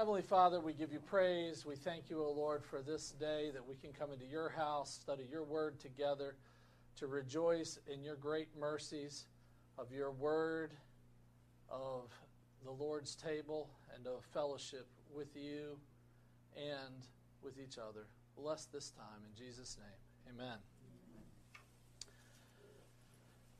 Heavenly Father, we give you praise. We thank you, O Lord, for this day that we can come into your house, study your word together, to rejoice in your great mercies of your word, of the Lord's table, and of fellowship with you and with each other. Bless this time in Jesus' name. Amen.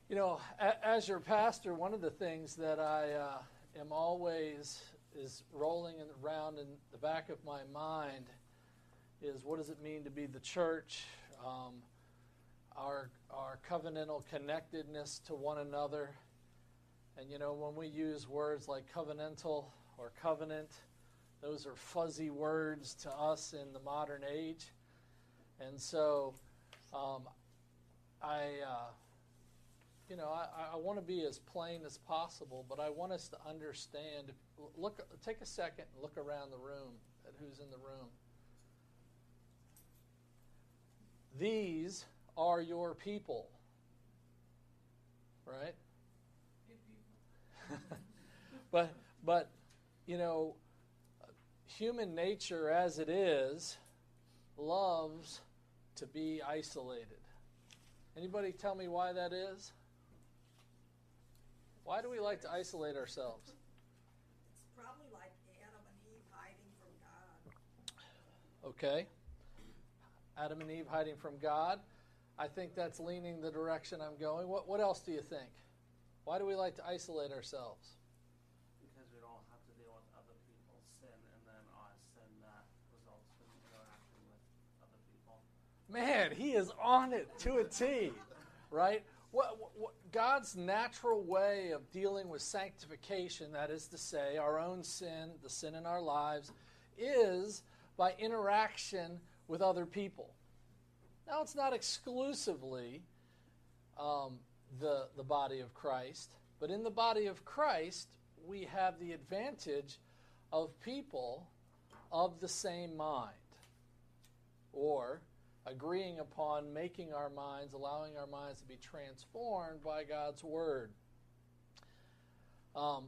You know, as your pastor, one of the things that I uh, am always is rolling around in the back of my mind is what does it mean to be the church? Um, our our covenantal connectedness to one another. And you know, when we use words like covenantal or covenant, those are fuzzy words to us in the modern age. And so, um, I, uh, you know, I, I want to be as plain as possible, but I want us to understand. Look, take a second and look around the room at who's in the room. These are your people. Right? but but you know human nature as it is loves to be isolated. Anybody tell me why that is? Why do we like to isolate ourselves? It's probably like Adam and Eve hiding from God. Okay. Adam and Eve hiding from God. I think that's leaning the direction I'm going. What, what else do you think? Why do we like to isolate ourselves? Because we don't have to deal with other people's sin and then our sin that results from interacting with other people. Man, he is on it to a T, right? What, what, God's natural way of dealing with sanctification, that is to say, our own sin, the sin in our lives, is by interaction with other people. Now, it's not exclusively um, the, the body of Christ, but in the body of Christ, we have the advantage of people of the same mind or agreeing upon making our minds, allowing our minds to be transformed by God's Word. Um,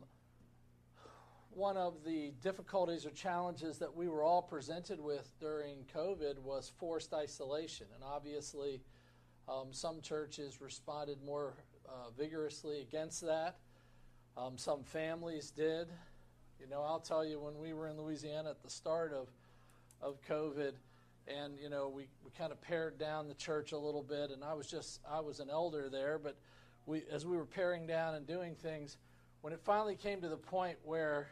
one of the difficulties or challenges that we were all presented with during COVID was forced isolation. And obviously, um, some churches responded more uh, vigorously against that. Um, some families did. You know, I'll tell you, when we were in Louisiana at the start of, of COVID, and, you know, we, we kind of pared down the church a little bit, and I was just, I was an elder there, but we, as we were paring down and doing things, when it finally came to the point where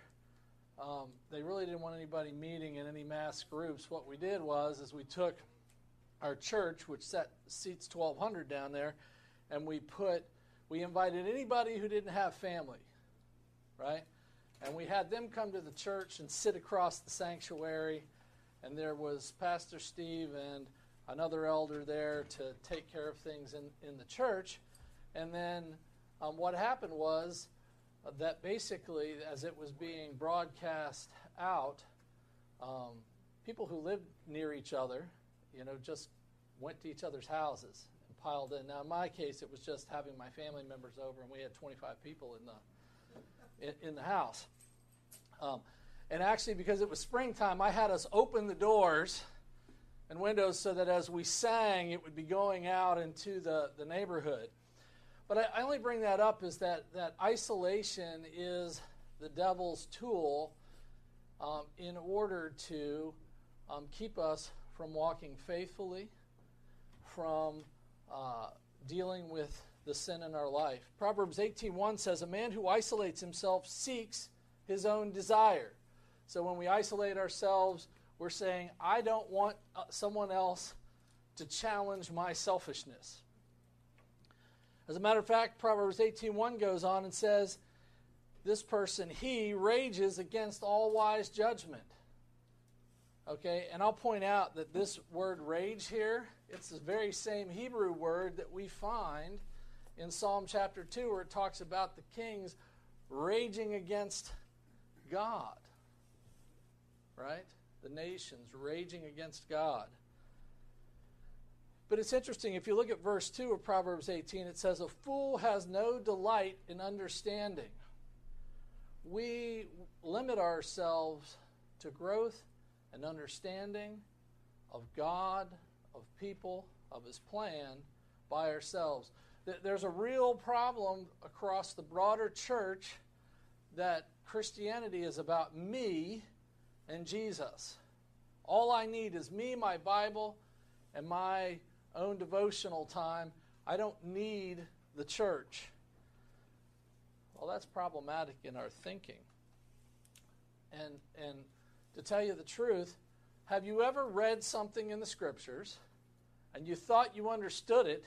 um, they really didn't want anybody meeting in any mass groups. What we did was, is we took our church, which set, seats 1,200 down there, and we put, we invited anybody who didn't have family, right? And we had them come to the church and sit across the sanctuary, and there was Pastor Steve and another elder there to take care of things in, in the church. And then um, what happened was, that basically, as it was being broadcast out, um, people who lived near each other, you know, just went to each other's houses and piled in. Now, in my case, it was just having my family members over, and we had 25 people in the in, in the house. Um, and actually, because it was springtime, I had us open the doors and windows so that as we sang, it would be going out into the, the neighborhood. But I, I only bring that up is that, that isolation is the devil's tool um, in order to um, keep us from walking faithfully, from uh, dealing with the sin in our life. Proverbs 18:1 says, "A man who isolates himself seeks his own desire." So when we isolate ourselves, we're saying, "I don't want uh, someone else to challenge my selfishness." As a matter of fact, Proverbs 18:1 goes on and says, this person he rages against all wise judgment. Okay, and I'll point out that this word rage here, it's the very same Hebrew word that we find in Psalm chapter 2 where it talks about the kings raging against God. Right? The nations raging against God. But it's interesting, if you look at verse 2 of Proverbs 18, it says, A fool has no delight in understanding. We limit ourselves to growth and understanding of God, of people, of His plan by ourselves. There's a real problem across the broader church that Christianity is about me and Jesus. All I need is me, my Bible, and my own devotional time. I don't need the church. Well, that's problematic in our thinking. And, and to tell you the truth, have you ever read something in the scriptures and you thought you understood it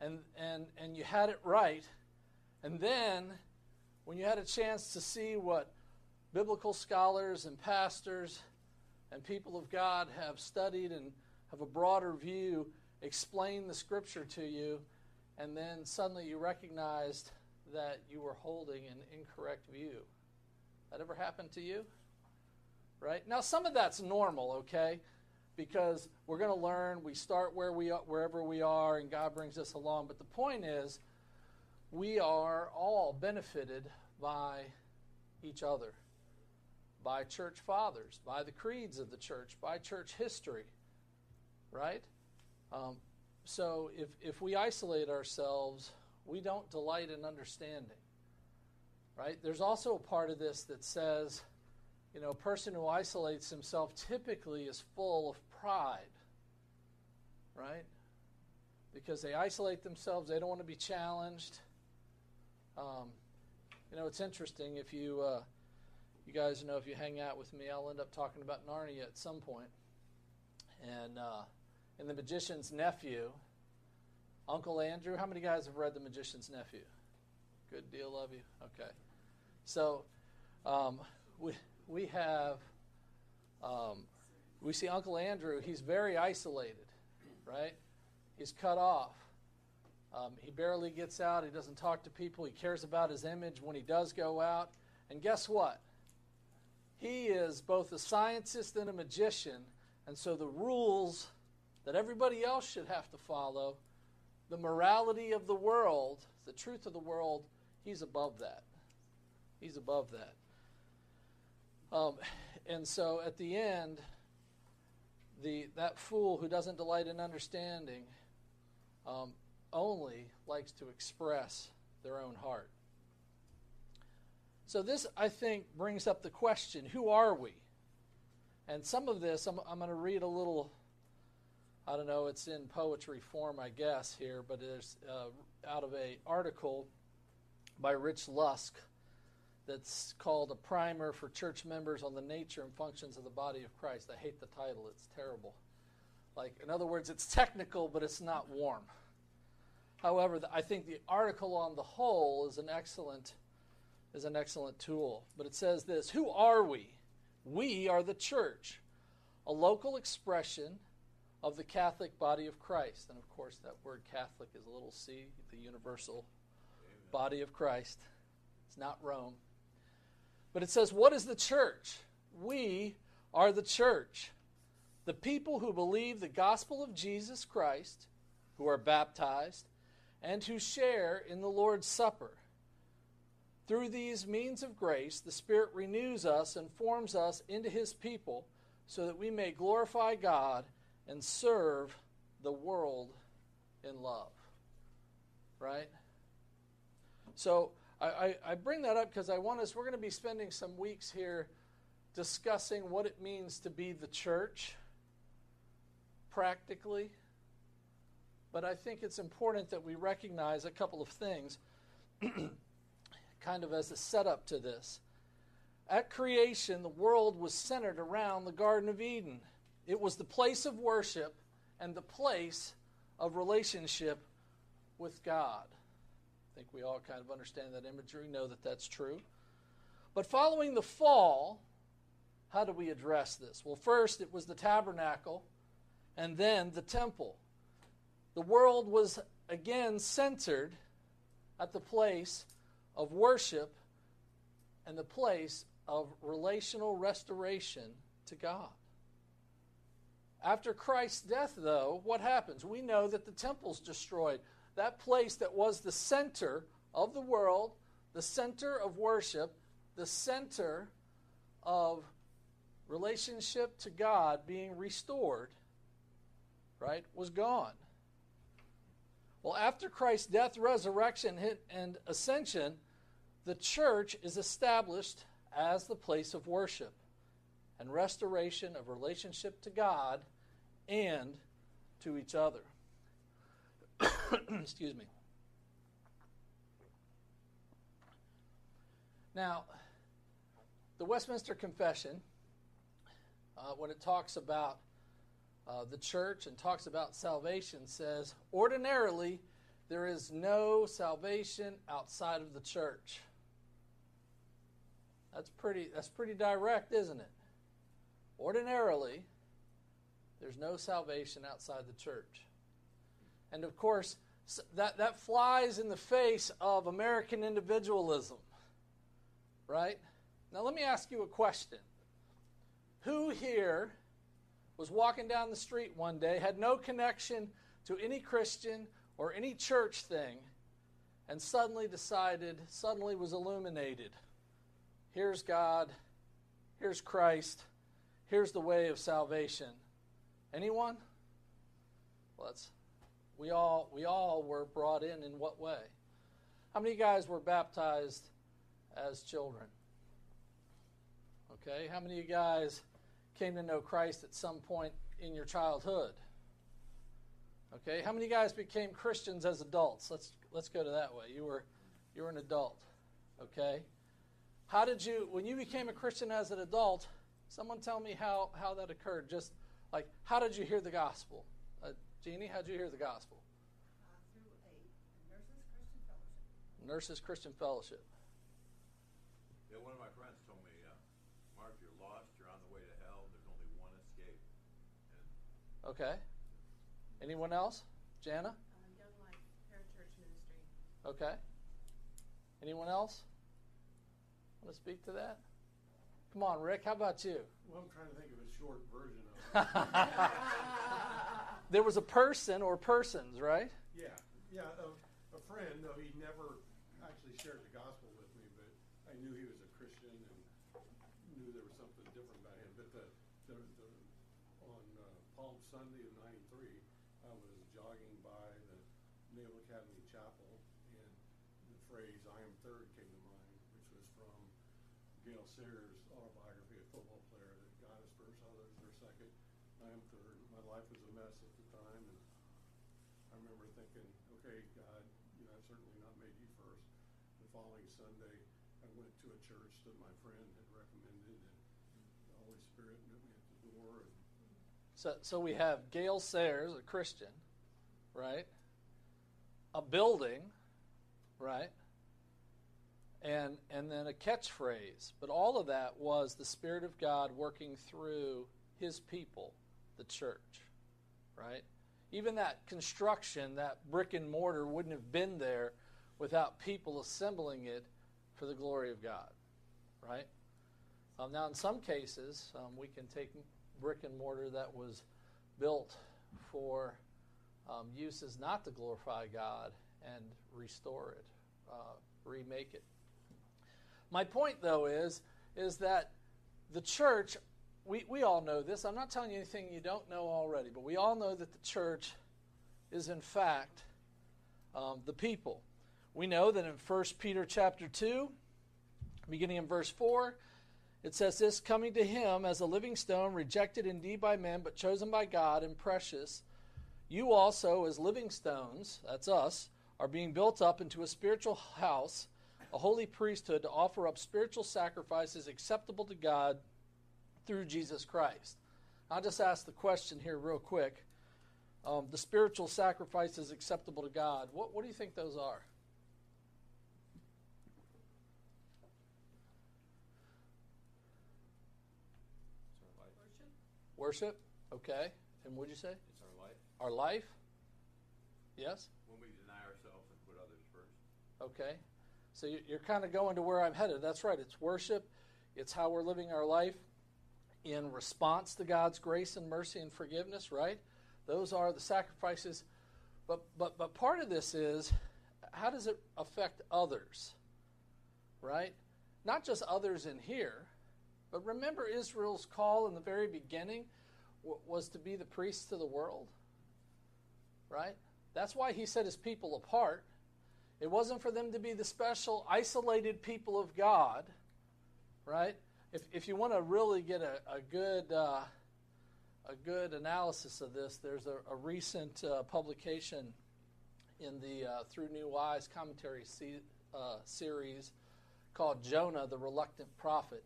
and, and, and you had it right, and then when you had a chance to see what biblical scholars and pastors and people of God have studied and have a broader view, explain the scripture to you, and then suddenly you recognized that you were holding an incorrect view. That ever happened to you? Right? Now some of that's normal, okay? Because we're going to learn, we start where we are, wherever we are and God brings us along, but the point is we are all benefited by each other, by church fathers, by the creeds of the church, by church history, right? Um, so if, if we isolate ourselves, we don't delight in understanding, right? There's also a part of this that says, you know, a person who isolates himself typically is full of pride, right? Because they isolate themselves, they don't want to be challenged. Um, you know, it's interesting if you, uh, you guys know if you hang out with me, I'll end up talking about Narnia at some point. And uh, in The Magician's Nephew, Uncle Andrew, how many guys have read The Magician's Nephew? Good deal of you. Okay. So um, we, we have, um, we see Uncle Andrew, he's very isolated, right? He's cut off. Um, he barely gets out. He doesn't talk to people. He cares about his image when he does go out. And guess what? He is both a scientist and a magician. And so the rules that everybody else should have to follow, the morality of the world, the truth of the world, he's above that. He's above that. Um, and so at the end, the, that fool who doesn't delight in understanding um, only likes to express their own heart. So, this, I think, brings up the question who are we? And some of this, I'm, I'm going to read a little, I don't know, it's in poetry form, I guess, here, but it's uh, out of an article by Rich Lusk that's called A Primer for Church Members on the Nature and Functions of the Body of Christ. I hate the title, it's terrible. Like, in other words, it's technical, but it's not warm. However, I think the article on the whole is an excellent is an excellent tool. But it says this, who are we? We are the church, a local expression of the Catholic body of Christ. And of course, that word Catholic is a little c, the universal Amen. body of Christ. It's not Rome. But it says, what is the church? We are the church. The people who believe the gospel of Jesus Christ, who are baptized, and who share in the Lord's Supper. Through these means of grace, the Spirit renews us and forms us into His people so that we may glorify God and serve the world in love. Right? So I, I, I bring that up because I want us, we're going to be spending some weeks here discussing what it means to be the church practically but I think it's important that we recognize a couple of things kind of as a setup to this. At creation, the world was centered around the Garden of Eden. It was the place of worship and the place of relationship with God. I think we all kind of understand that imagery, know that that's true. But following the fall, how do we address this? Well, first it was the tabernacle and then the temple the world was again centered at the place of worship and the place of relational restoration to God. After Christ's death, though, what happens? We know that the temple's destroyed. That place that was the center of the world, the center of worship, the center of relationship to God being restored, right, was gone. Well, after Christ's death, resurrection, and ascension, the church is established as the place of worship and restoration of relationship to God and to each other. Excuse me. Now, the Westminster Confession, uh, when it talks about uh, the church and talks about salvation, says ordinarily there is no salvation outside of the church. That's pretty, that's pretty direct, isn't it? Ordinarily, there's no salvation outside the church. And of course, that, that flies in the face of American individualism, right? Now, let me ask you a question. Who here was walking down the street one day, had no connection to any Christian or any church thing, and suddenly decided, suddenly was illuminated? Here's God, here's Christ, here's the way of salvation. Anyone? Let's. we all we all were brought in in what way? How many guys were baptized as children? Okay, how many of you guys came to know Christ at some point in your childhood? Okay, how many guys became Christians as adults? Let's let's go to that way. You were you were an adult. Okay? How did you when you became a Christian as an adult, someone tell me how how that occurred just like, how did you hear the gospel? Uh, Jeannie, how did you hear the gospel? Uh, through a Nurses Christian Fellowship. Nurses Christian Fellowship. Yeah, one of my friends told me, uh, Mark, you're lost, you're on the way to hell, there's only one escape. And Okay. Anyone else? Jana? Uh, Young Life Parachurch Ministry. Okay. Anyone else? Want to speak to that? Come on, Rick. How about you? Well, I'm trying to think of a short version of it. there was a person or persons, right? yeah, yeah, a, a friend, though he never actually shared the gospel with me, but I knew he was a Christian and knew there was something different about him. But the, the, the on uh, Palm Sunday of '93, I was jogging by the Naval Academy Chapel, and the phrase "I am third" came to mind, which was from Sayers' autobiography, a football player that God is first, others are second. I am third. My life was a mess at the time, and I remember thinking, okay, God, you know, I've certainly not made you first. The following Sunday, I went to a church that my friend had recommended, and the Holy Spirit met me at the door. And So, so we have Gale Sayers, a Christian, right? A building, right? And and then a catchphrase. But all of that was the Spirit of God working through His people, the church, right? Even that construction, that brick and mortar, wouldn't have been there without people assembling it for the glory of God, right? Um, now, in some cases, um, we can take brick and mortar that was built for um, uses not to glorify God and restore it, uh, remake it. My point, though, is is that the church. We, we all know this. I'm not telling you anything you don't know already, but we all know that the church is in fact um, the people. We know that in 1 Peter chapter 2, beginning in verse 4, it says this coming to him as a living stone, rejected indeed by men, but chosen by God and precious. You also, as living stones, that's us, are being built up into a spiritual house, a holy priesthood, to offer up spiritual sacrifices acceptable to God through Jesus Christ. I'll just ask the question here, real quick. Um, the spiritual sacrifices acceptable to God, what, what do you think those are? it's our life. Worship. Worship, okay. And what'd you say? It's our life. Our life? Yes? When we deny ourselves and put others first. Okay. So you- you're kind of going to where I'm headed. That's right. It's worship, it's how we're living our life in response to God's grace and mercy and forgiveness, right? Those are the sacrifices. But, but, but part of this is how does it affect others, right? Not just others in here, But remember Israel's call in the very beginning was to be the priests to the world? Right? That's why he set his people apart. It wasn't for them to be the special, isolated people of God, right? If, if you want to really get a, a good uh, a good analysis of this, there's a, a recent uh, publication in the uh, Through New Eyes commentary se- uh, series called Jonah, the Reluctant Prophet.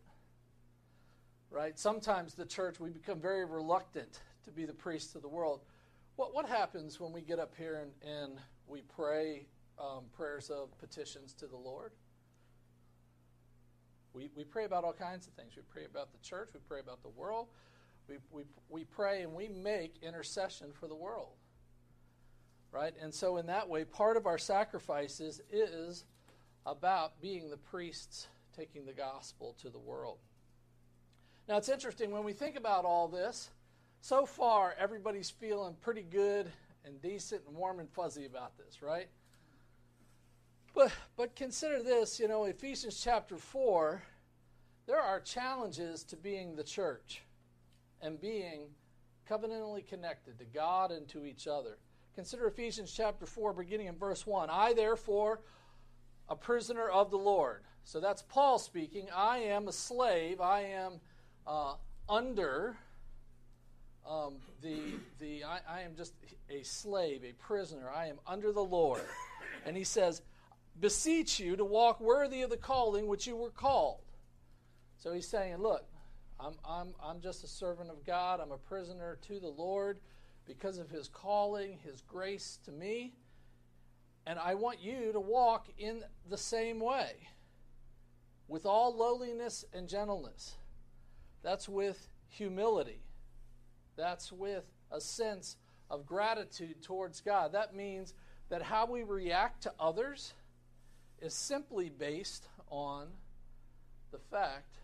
Right? Sometimes the church, we become very reluctant to be the priest of the world. What, what happens when we get up here and, and we pray um, prayers of petitions to the Lord? We, we pray about all kinds of things. We pray about the church, we pray about the world, we, we, we pray and we make intercession for the world. Right? And so, in that way, part of our sacrifices is about being the priests taking the gospel to the world. Now, it's interesting when we think about all this, so far everybody's feeling pretty good and decent and warm and fuzzy about this, right? But, but consider this, you know, Ephesians chapter 4, there are challenges to being the church and being covenantally connected to God and to each other. Consider Ephesians chapter 4, beginning in verse 1. I, therefore, a prisoner of the Lord. So that's Paul speaking. I am a slave. I am uh, under um, the, the I, I am just a slave, a prisoner. I am under the Lord. And he says, beseech you to walk worthy of the calling which you were called. So he's saying, look, I'm, I'm, I'm just a servant of God. I'm a prisoner to the Lord because of his calling, his grace to me. And I want you to walk in the same way with all lowliness and gentleness. That's with humility. That's with a sense of gratitude towards God. That means that how we react to others is simply based on the fact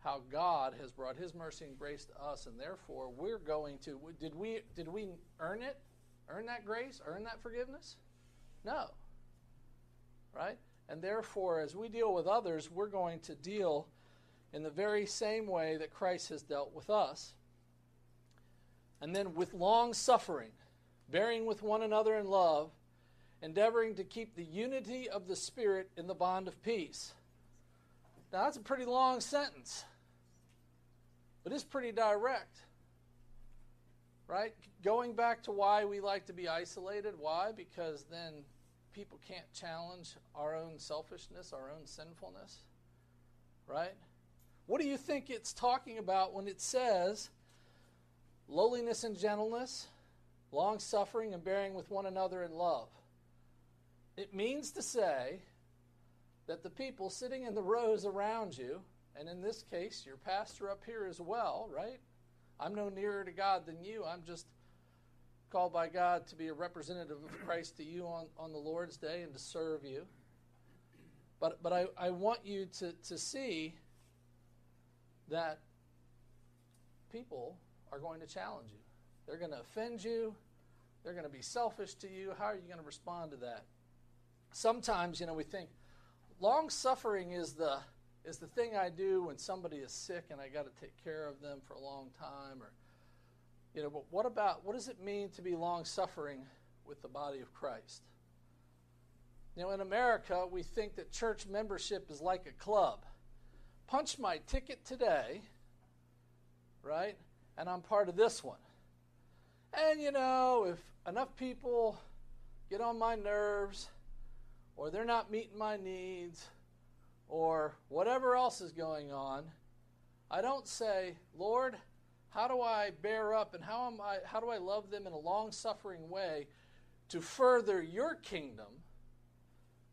how God has brought his mercy and grace to us and therefore we're going to did we did we earn it? Earn that grace? Earn that forgiveness? No. Right? And therefore as we deal with others, we're going to deal in the very same way that Christ has dealt with us. And then with long suffering, bearing with one another in love, endeavoring to keep the unity of the Spirit in the bond of peace. Now, that's a pretty long sentence, but it's pretty direct. Right? Going back to why we like to be isolated. Why? Because then people can't challenge our own selfishness, our own sinfulness. Right? What do you think it's talking about when it says lowliness and gentleness, long suffering, and bearing with one another in love? It means to say that the people sitting in the rows around you, and in this case, your pastor up here as well, right? I'm no nearer to God than you. I'm just called by God to be a representative of Christ to you on, on the Lord's day and to serve you. But, but I, I want you to, to see that people are going to challenge you. They're going to offend you. They're going to be selfish to you. How are you going to respond to that? Sometimes, you know, we think long suffering is the is the thing I do when somebody is sick and I got to take care of them for a long time or you know, but what about what does it mean to be long suffering with the body of Christ? You know, in America, we think that church membership is like a club. Punch my ticket today, right? And I'm part of this one. And you know, if enough people get on my nerves, or they're not meeting my needs, or whatever else is going on, I don't say, Lord, how do I bear up and how am I how do I love them in a long-suffering way to further your kingdom?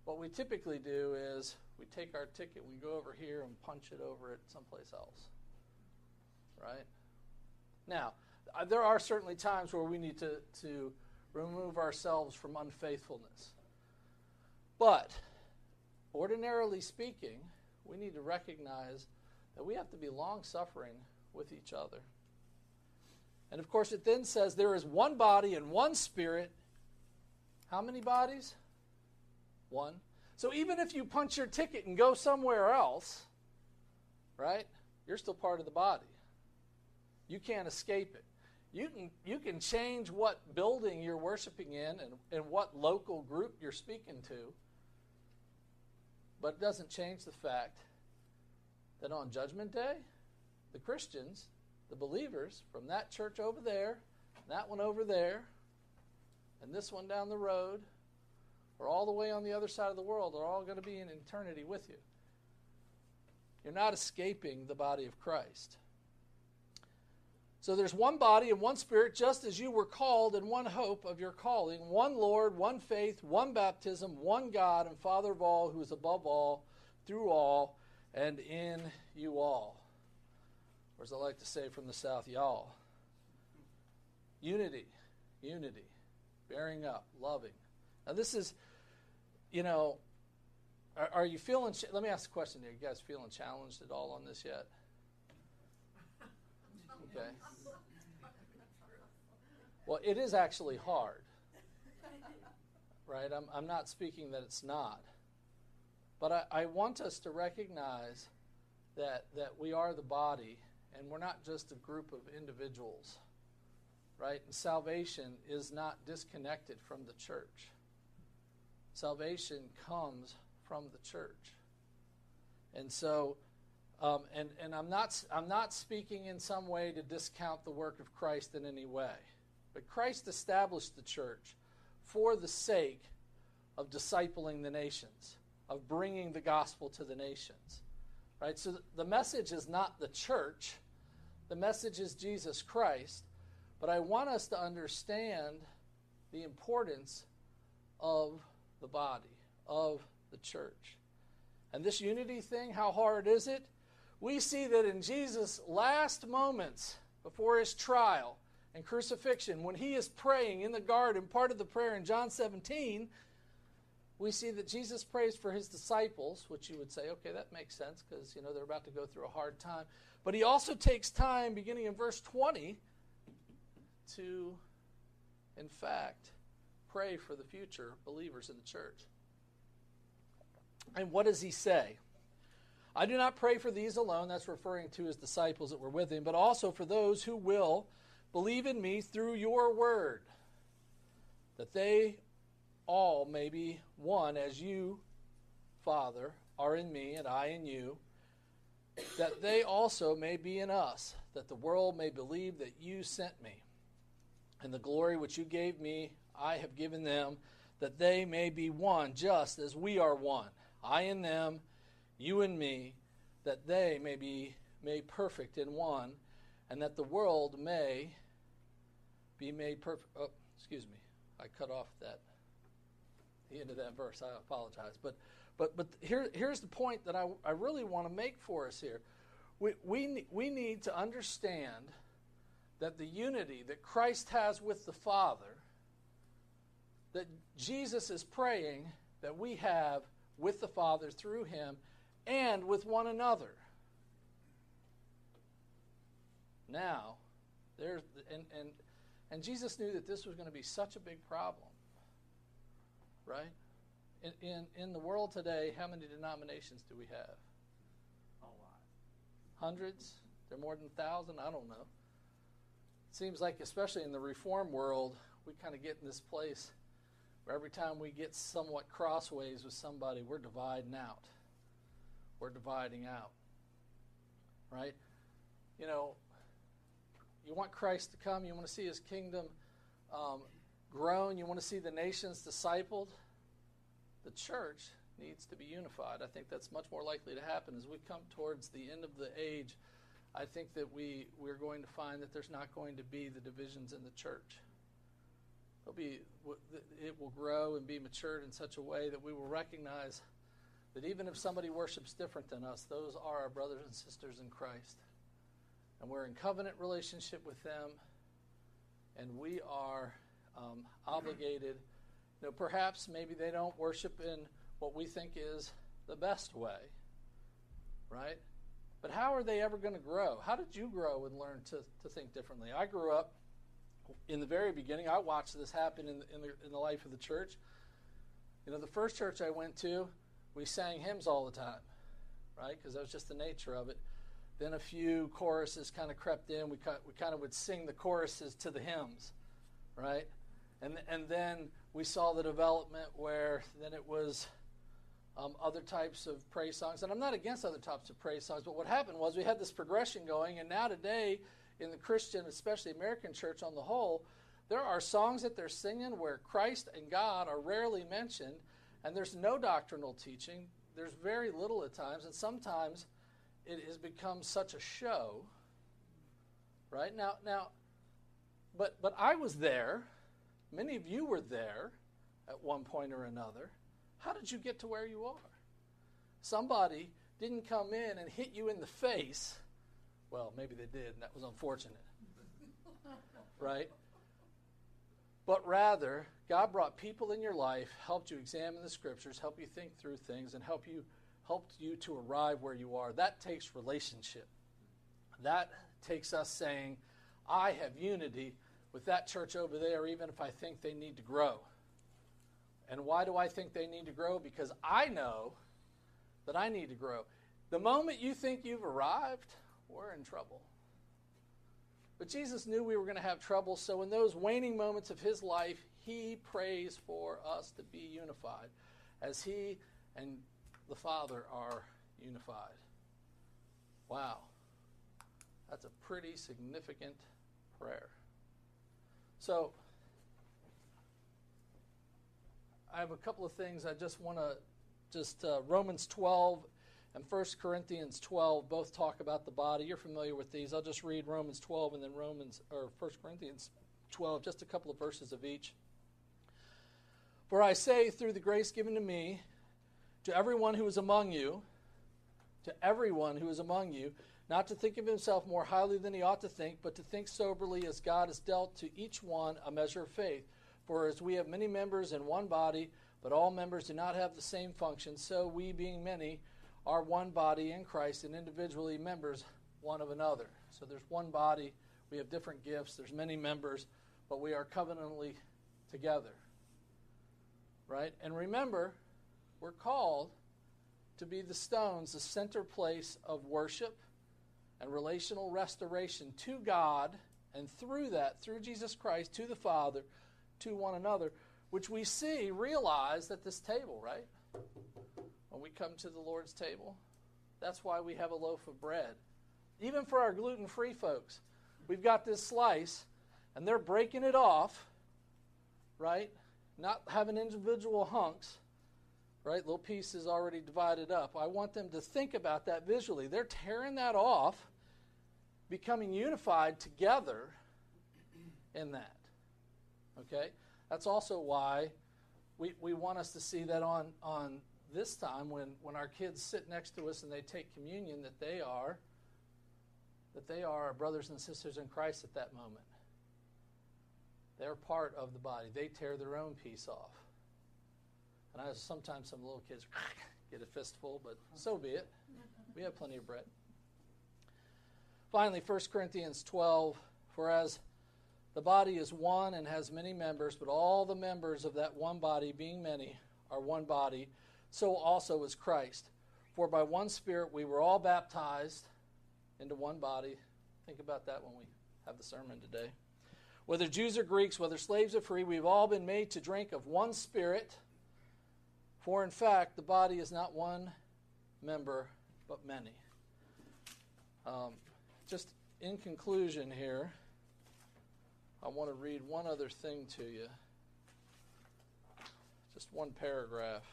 What we typically do is we take our ticket, we go over here and punch it over at someplace else. Right? Now, uh, there are certainly times where we need to, to remove ourselves from unfaithfulness. But, ordinarily speaking, we need to recognize that we have to be long suffering with each other. And of course, it then says there is one body and one spirit. How many bodies? One. So even if you punch your ticket and go somewhere else, right? you're still part of the body. You can't escape it. You can, you can change what building you're worshiping in and, and what local group you're speaking to, but it doesn't change the fact that on Judgment Day, the Christians, the believers from that church over there, that one over there, and this one down the road, or all the way on the other side of the world, are all going to be in eternity with you. You're not escaping the body of Christ. So there's one body and one spirit, just as you were called in one hope of your calling, one Lord, one faith, one baptism, one God and Father of all, who is above all, through all, and in you all. Or as I like to say from the South, y'all. Unity, unity, bearing up, loving. Now, this is, you know, are, are you feeling, let me ask a question here. You guys feeling challenged at all on this yet? Okay. Well, it is actually hard. Right? I'm, I'm not speaking that it's not. But I, I want us to recognize that, that we are the body and we're not just a group of individuals. Right? And salvation is not disconnected from the church. Salvation comes from the church. And so um, and and I'm, not, I'm not speaking in some way to discount the work of Christ in any way. But Christ established the church for the sake of discipling the nations, of bringing the gospel to the nations. Right? So the message is not the church, the message is Jesus Christ. But I want us to understand the importance of the body, of the church. And this unity thing, how hard is it? We see that in Jesus' last moments before his trial and crucifixion, when he is praying in the garden, part of the prayer in John 17, we see that Jesus prays for his disciples, which you would say, okay, that makes sense because you know they're about to go through a hard time. But he also takes time, beginning in verse 20, to, in fact, pray for the future believers in the church. And what does he say? I do not pray for these alone, that's referring to his disciples that were with him, but also for those who will believe in me through your word, that they all may be one as you, Father, are in me and I in you, that they also may be in us, that the world may believe that you sent me. And the glory which you gave me, I have given them, that they may be one, just as we are one. I in them you and me, that they may be made perfect in one, and that the world may be made perfect. Oh, excuse me, I cut off that the end of that verse. I apologize, but but but here here's the point that I I really want to make for us here. We we we need to understand that the unity that Christ has with the Father, that Jesus is praying that we have with the Father through Him and with one another. Now, there's and and and Jesus knew that this was going to be such a big problem. Right? In, in in the world today, how many denominations do we have? A lot. Hundreds? There are more than a thousand? I don't know. It seems like, especially in the reform world, we kind of get in this place where every time we get somewhat crossways with somebody, we're dividing out we're dividing out. Right? You know, you want Christ to come, you want to see his kingdom um, grown, you want to see the nations discipled. The church needs to be unified. I think that's much more likely to happen as we come towards the end of the age. I think that we we're going to find that there's not going to be the divisions in the church. There'll be it will grow and be matured in such a way that we will recognize that even if somebody worships different than us, those are our brothers and sisters in Christ. And we're in covenant relationship with them, and we are um, obligated. You know, perhaps maybe they don't worship in what we think is the best way, right? But how are they ever going to grow? How did you grow and learn to, to think differently? I grew up in the very beginning. I watched this happen in the, in the, in the life of the church. You know, the first church I went to, we sang hymns all the time, right? Because that was just the nature of it. Then a few choruses kind of crept in. We, we kind of would sing the choruses to the hymns, right? And, and then we saw the development where then it was um, other types of praise songs. And I'm not against other types of praise songs, but what happened was we had this progression going, and now today in the Christian, especially American church on the whole, there are songs that they're singing where Christ and God are rarely mentioned, and there's no doctrinal teaching. There's very little at times, and sometimes it has become such a show. Right now, now, but but I was there. Many of you were there at one point or another. How did you get to where you are? Somebody didn't come in and hit you in the face. Well, maybe they did, and that was unfortunate. right? But rather, God brought people in your life, helped you examine the scriptures, helped you think through things, and help you helped you to arrive where you are. That takes relationship. That takes us saying, I have unity with that church over there, even if I think they need to grow. And why do I think they need to grow? Because I know that I need to grow. The moment you think you've arrived, we're in trouble. But Jesus knew we were going to have trouble, so in those waning moments of his life, he prays for us to be unified as he and the Father are unified. Wow. That's a pretty significant prayer. So, I have a couple of things I just want to just uh, Romans 12 and 1 Corinthians 12 both talk about the body. You're familiar with these. I'll just read Romans 12 and then Romans or 1 Corinthians 12, just a couple of verses of each. For I say through the grace given to me to everyone who is among you, to everyone who is among you, not to think of himself more highly than he ought to think, but to think soberly as God has dealt to each one a measure of faith. For as we have many members in one body, but all members do not have the same function, so we, being many, are one body in Christ and individually members one of another. So there's one body, we have different gifts, there's many members, but we are covenantally together. Right? And remember, we're called to be the stones, the center place of worship and relational restoration to God, and through that, through Jesus Christ, to the Father, to one another, which we see realized at this table, right? When we come to the Lord's table, that's why we have a loaf of bread. Even for our gluten free folks, we've got this slice, and they're breaking it off, right? Not having individual hunks right? Little pieces already divided up. I want them to think about that visually. They're tearing that off, becoming unified together in that. Okay? That's also why we, we want us to see that on, on this time when, when our kids sit next to us and they take communion that they are that they are our brothers and sisters in Christ at that moment. They're part of the body. They tear their own piece off. And I sometimes some little kids get a fistful, but so be it. We have plenty of bread. Finally, 1 Corinthians 12 For as the body is one and has many members, but all the members of that one body, being many, are one body, so also is Christ. For by one Spirit we were all baptized into one body. Think about that when we have the sermon today. Whether Jews or Greeks, whether slaves or free, we've all been made to drink of one Spirit. For in fact, the body is not one member, but many. Um, just in conclusion here, I want to read one other thing to you. Just one paragraph.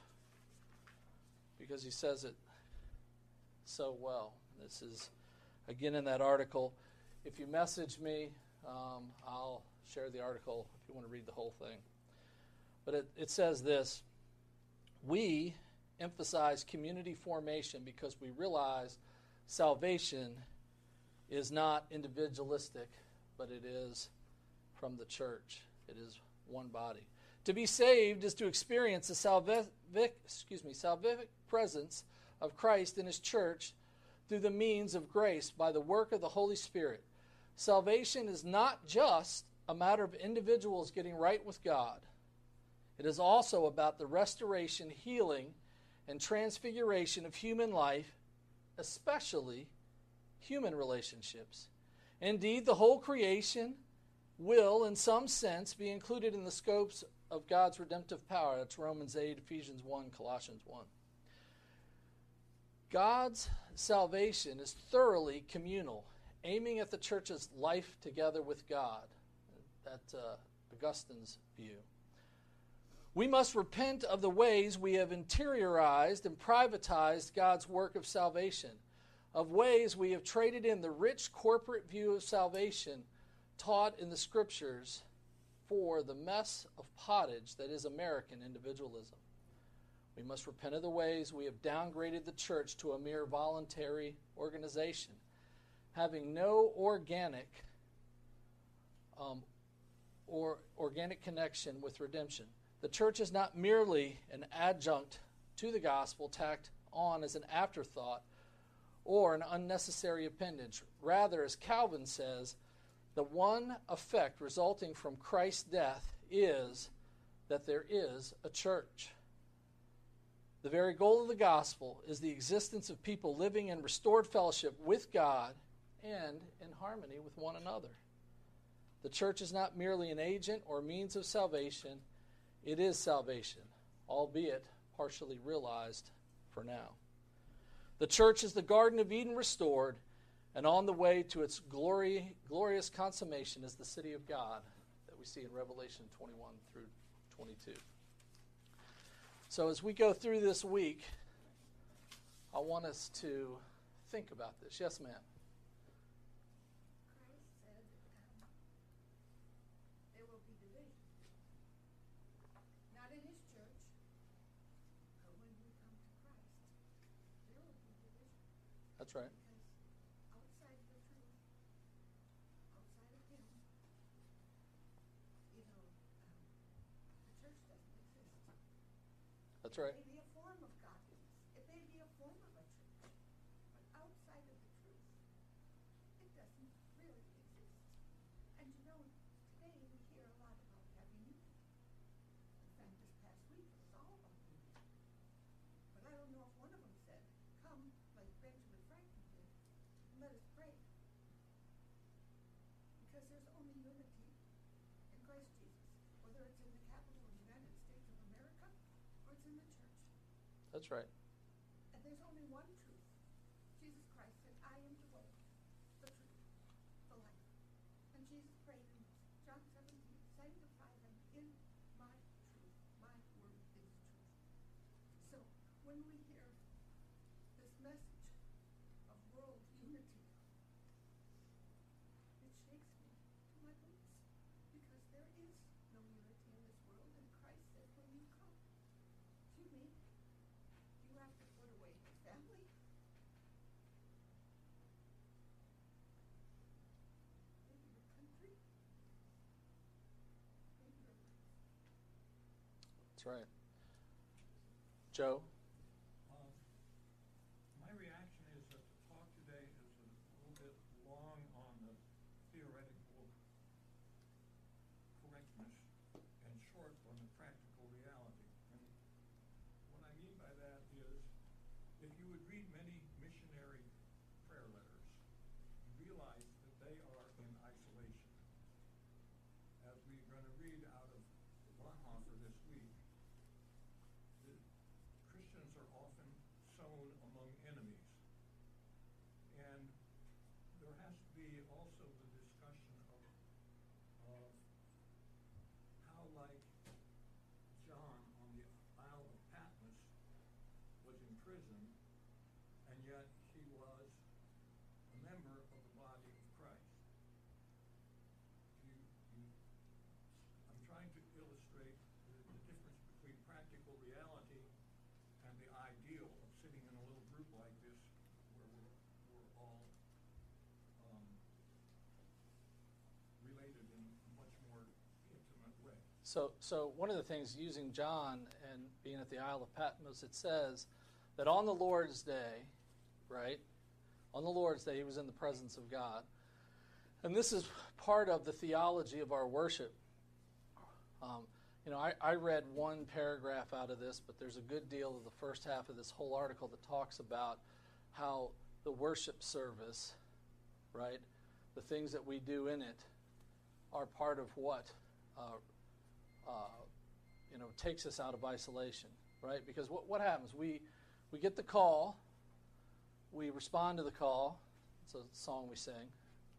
Because he says it so well. This is, again, in that article. If you message me, um, I'll share the article if you want to read the whole thing. But it, it says this we emphasize community formation because we realize salvation is not individualistic, but it is from the church. It is one body. To be saved is to experience the salvific, excuse me, salvific presence of Christ in his church through the means of grace by the work of the Holy Spirit. Salvation is not just a matter of individuals getting right with God. It is also about the restoration, healing, and transfiguration of human life, especially human relationships. Indeed, the whole creation will, in some sense, be included in the scopes of God's redemptive power. That's Romans 8, Ephesians 1, Colossians 1. God's salvation is thoroughly communal, aiming at the church's life together with God. That's uh, Augustine's view. We must repent of the ways we have interiorized and privatized God's work of salvation, of ways we have traded in the rich corporate view of salvation taught in the scriptures for the mess of pottage that is American individualism. We must repent of the ways we have downgraded the church to a mere voluntary organization, having no organic um, or organic connection with redemption. The church is not merely an adjunct to the gospel tacked on as an afterthought or an unnecessary appendage. Rather, as Calvin says, the one effect resulting from Christ's death is that there is a church. The very goal of the gospel is the existence of people living in restored fellowship with God and in harmony with one another. The church is not merely an agent or means of salvation, it is salvation, albeit partially realized for now. The church is the Garden of Eden restored, and on the way to its glory, glorious consummation is the city of God that we see in Revelation 21 through 22. So, as we go through this week, I want us to think about this. Yes, ma'am. Um, That's said, um, there will be division. Not in his church, but when we come to Christ, there will be division. That's right. Because outside of the truth, outside of him, you know, um, the church doesn't exist. That's right. It may be a form of godliness. It may be a form of a church. But outside of the truth, it doesn't really exist. And you know, today we hear a lot about having unity. In fact, this past week was all about unity. But I don't know if one of them said, come, like Benjamin Franklin did, and let us pray. Because there's only unity in Christ Jesus, whether it's in the capital of the United States of America or it's in the church. That's right. And there's only one truth. Jesus Christ said, I am the way, the truth, the life. And Jesus prayed in John 17, sanctify them in my truth. My word is truth. So when we hear this message of world unity, it shakes me to my boots because there is no unity in this world. And Christ said, when you come to me, you have to put away your family. Maybe your country. Maybe your life. That's right. Joe? Um, My reaction is that the talk today is a little bit long on the theoretical correctness and short on the practical reality. And what I mean by that is, if you would read many missionary prayer letters, you realize that they are in isolation. As we're going to read out of Bonhoeffer this week, the Christians are often sown among enemies. And there has to be also the discussion of, of how like John on the Isle of Patmos was in prison, and yet he was a member of the body of Christ. You, you, I'm trying to illustrate the, the difference between practical reality and the ideal of sitting in a little group like this where we're, we're all um, related in a much more intimate way. So, so one of the things using John and being at the Isle of Patmos, it says that on the Lord's day, right? On the Lord's day, he was in the presence of God. And this is part of the theology of our worship. Um, you know, I, I read one paragraph out of this, but there's a good deal of the first half of this whole article that talks about how the worship service right? The things that we do in it are part of what, uh, uh, you know, takes us out of isolation, right? Because what, what happens? We, we get the call, we respond to the call. It's a song we sing.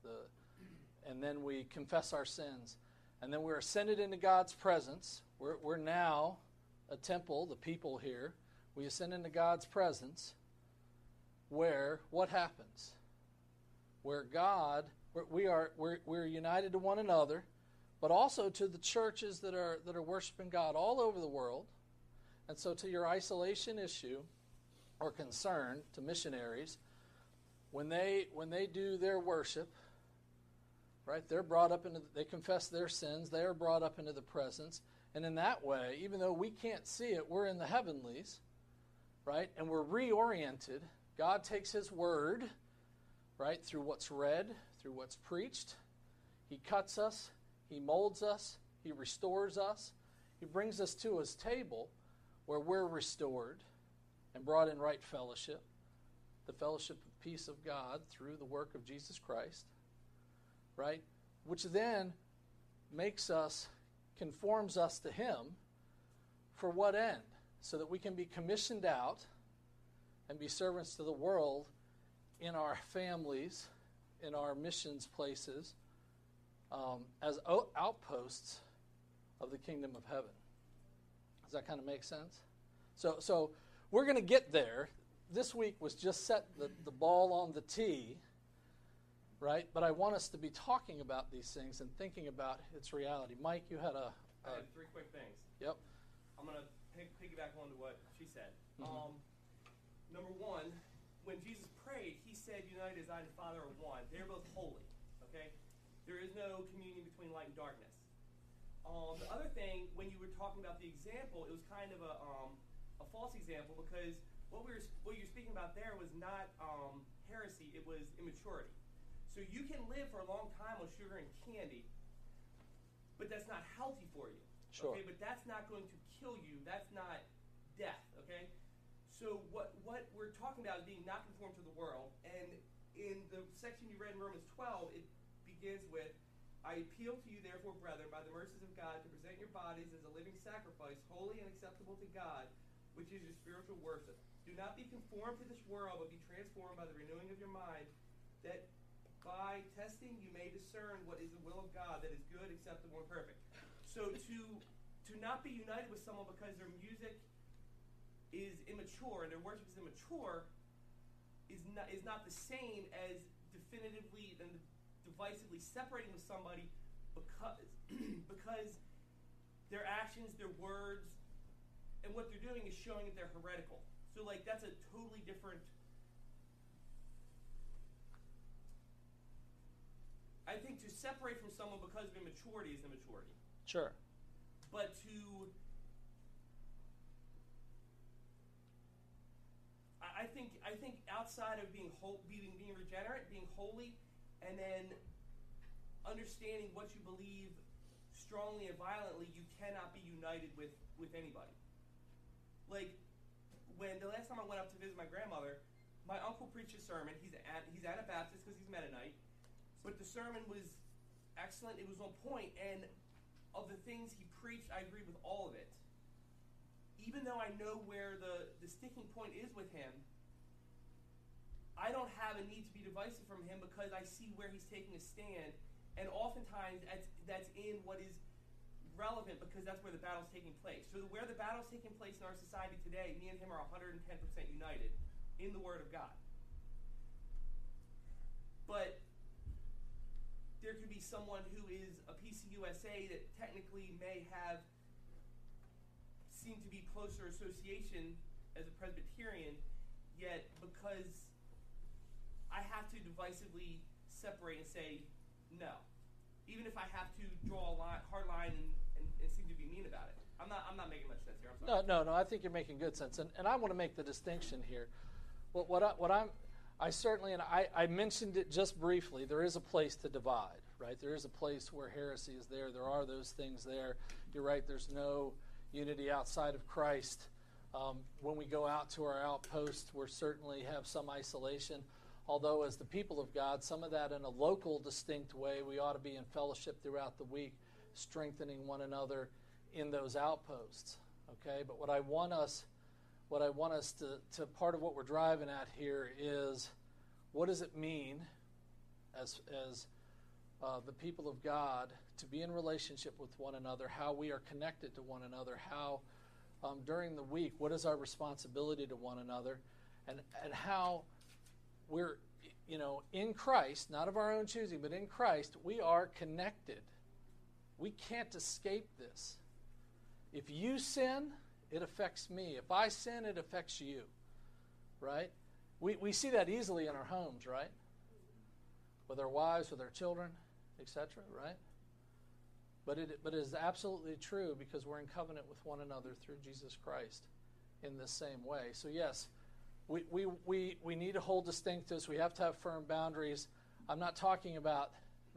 The, and then we confess our sins. And then we're ascended into God's presence. We're, we're now a temple, the people here. We ascend into God's presence where what happens? Where God, where we are, we're, we're united to one another, but also to the churches that are, that are worshiping God all over the world. And so, to your isolation issue or concern to missionaries, when they, when they do their worship, right, they're brought up into, they confess their sins, they are brought up into the presence. And in that way, even though we can't see it, we're in the heavenlies, right? And we're reoriented. God takes His word, right, through what's read, through what's preached. He cuts us, He molds us, He restores us. He brings us to His table where we're restored and brought in right fellowship, the fellowship of peace of God through the work of Jesus Christ, right? Which then makes us conforms us to Him for what end? So that we can be commissioned out and be servants to the world in our families, in our missions places, um, as outposts of the kingdom of heaven. Does that kind of make sense? So, so we're going to get there. This week was just set the, the ball on the tee right? But I want us to be talking about these things and thinking about its reality. Mike, you had a. a I have three quick things. Yep. I'm gonna piggyback on to what she said. Mhm. Um, number one, when Jesus prayed, he said, "United as I and the Father are one." They're both holy. Okay, there is no communion between light and darkness. Um, the other thing, when you were talking about the example, it was kind of a um, a false example because what we were what you were speaking about there was not um, heresy; it was immaturity. So you can live for a long time on sugar and candy, but that's not healthy for you. Sure. Okay, but that's not going to kill you. That's not death. Okay. So what what we're talking about is being not conformed to the world. And in the section you read in Romans 12, it begins with, "I appeal to you, therefore, brethren, by the mercies of God, to present your bodies as a living sacrifice, holy and acceptable to God, which is your spiritual worship. Do not be conformed to this world, but be transformed by the renewing of your mind, that by testing you may discern what is the will of God that is good, acceptable, and perfect. So to to not be united with someone because their music is immature and their worship is immature is not is not the same as definitively and divisively separating with somebody because because their actions, their words, and what they're doing is showing that they're heretical. So like that's a totally different I think to separate from someone because of immaturity is immaturity. Sure. But to I, I think I think outside of being whole, being being regenerate, being holy, and then understanding what you believe strongly and violently, you cannot be united with with anybody. Like when the last time I went up to visit my grandmother, my uncle preached a sermon. He's at, he's Anabaptist because he's Mennonite. But the sermon was excellent. It was on point, and of the things he preached, I agreed with all of it. Even though I know where the, the sticking point is with him, I don't have a need to be divisive from him because I see where he's taking a stand, and oftentimes that's, that's in what is relevant because that's where the battle's taking place. So where the battle's taking place in our society today, me and him are 110% united in the Word of God. But there could be someone who is a PCUSA that technically may have seemed to be closer association as a Presbyterian, yet because I have to divisively separate and say no, even if I have to draw a line, hard line and, and, and seem to be mean about it. I'm not. I'm not making much sense here. No, no, no. I think you're making good sense, and, and I want to make the distinction here. What, what, I, what I'm, I certainly, and I, I mentioned it just briefly. There is a place to divide, right? There is a place where heresy is there. There are those things there. You're right. There's no unity outside of Christ. Um, when we go out to our outpost, we certainly have some isolation. Although as the people of God, some of that in a local, distinct way, we ought to be in fellowship throughout the week, strengthening one another in those outposts. Okay, but what I want us, what I want us to, to part of what we're driving at here is, what does it mean, as as uh, the people of God, to be in relationship with one another, how we are connected to one another, how um, during the week, what is our responsibility to one another, and and how we're you know in Christ, not of our own choosing, but in Christ, we are connected. We can't escape this. If you sin, it affects me. If I sin, it affects you. Right? We, we see that easily in our homes, right? With our wives, with our children, etc., right? But it, but it is absolutely true because we're in covenant with one another through Jesus Christ in the same way. So, yes, we, we, we, we need to hold distinctives. We have to have firm boundaries. I'm not talking about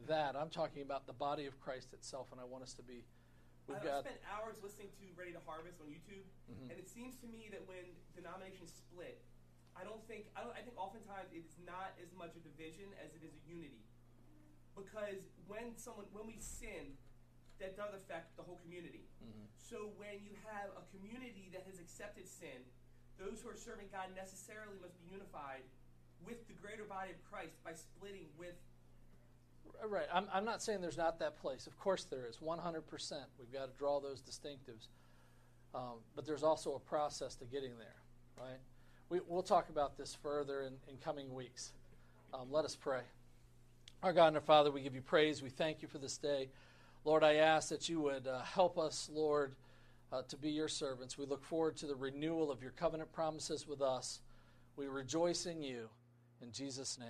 that. I'm talking about the body of Christ itself, and I want us to be We've I, got, spent hours listening to Ready to Harvest on YouTube, Mhm. and it seems to me that when denominations split, I don't think I, don't, I think oftentimes it's not as much a division as it is a unity, because when someone when we sin, that does affect the whole community. Mhm. So when you have a community that has accepted sin, those who are serving God necessarily must be unified with the greater body of Christ by splitting with Right. I'm, I'm not saying there's not that place. Of course there is. 100%. We've got to draw those distinctives. Um, but there's also a process to getting there, right? We, we'll talk about this further in, in coming weeks. Um, let us pray. Our God and our Father, we give you praise. We thank you for this day. Lord, I ask that you would uh, help us, Lord, uh, to be your servants. We look forward to the renewal of your covenant promises with us. We rejoice in you. In Jesus' name.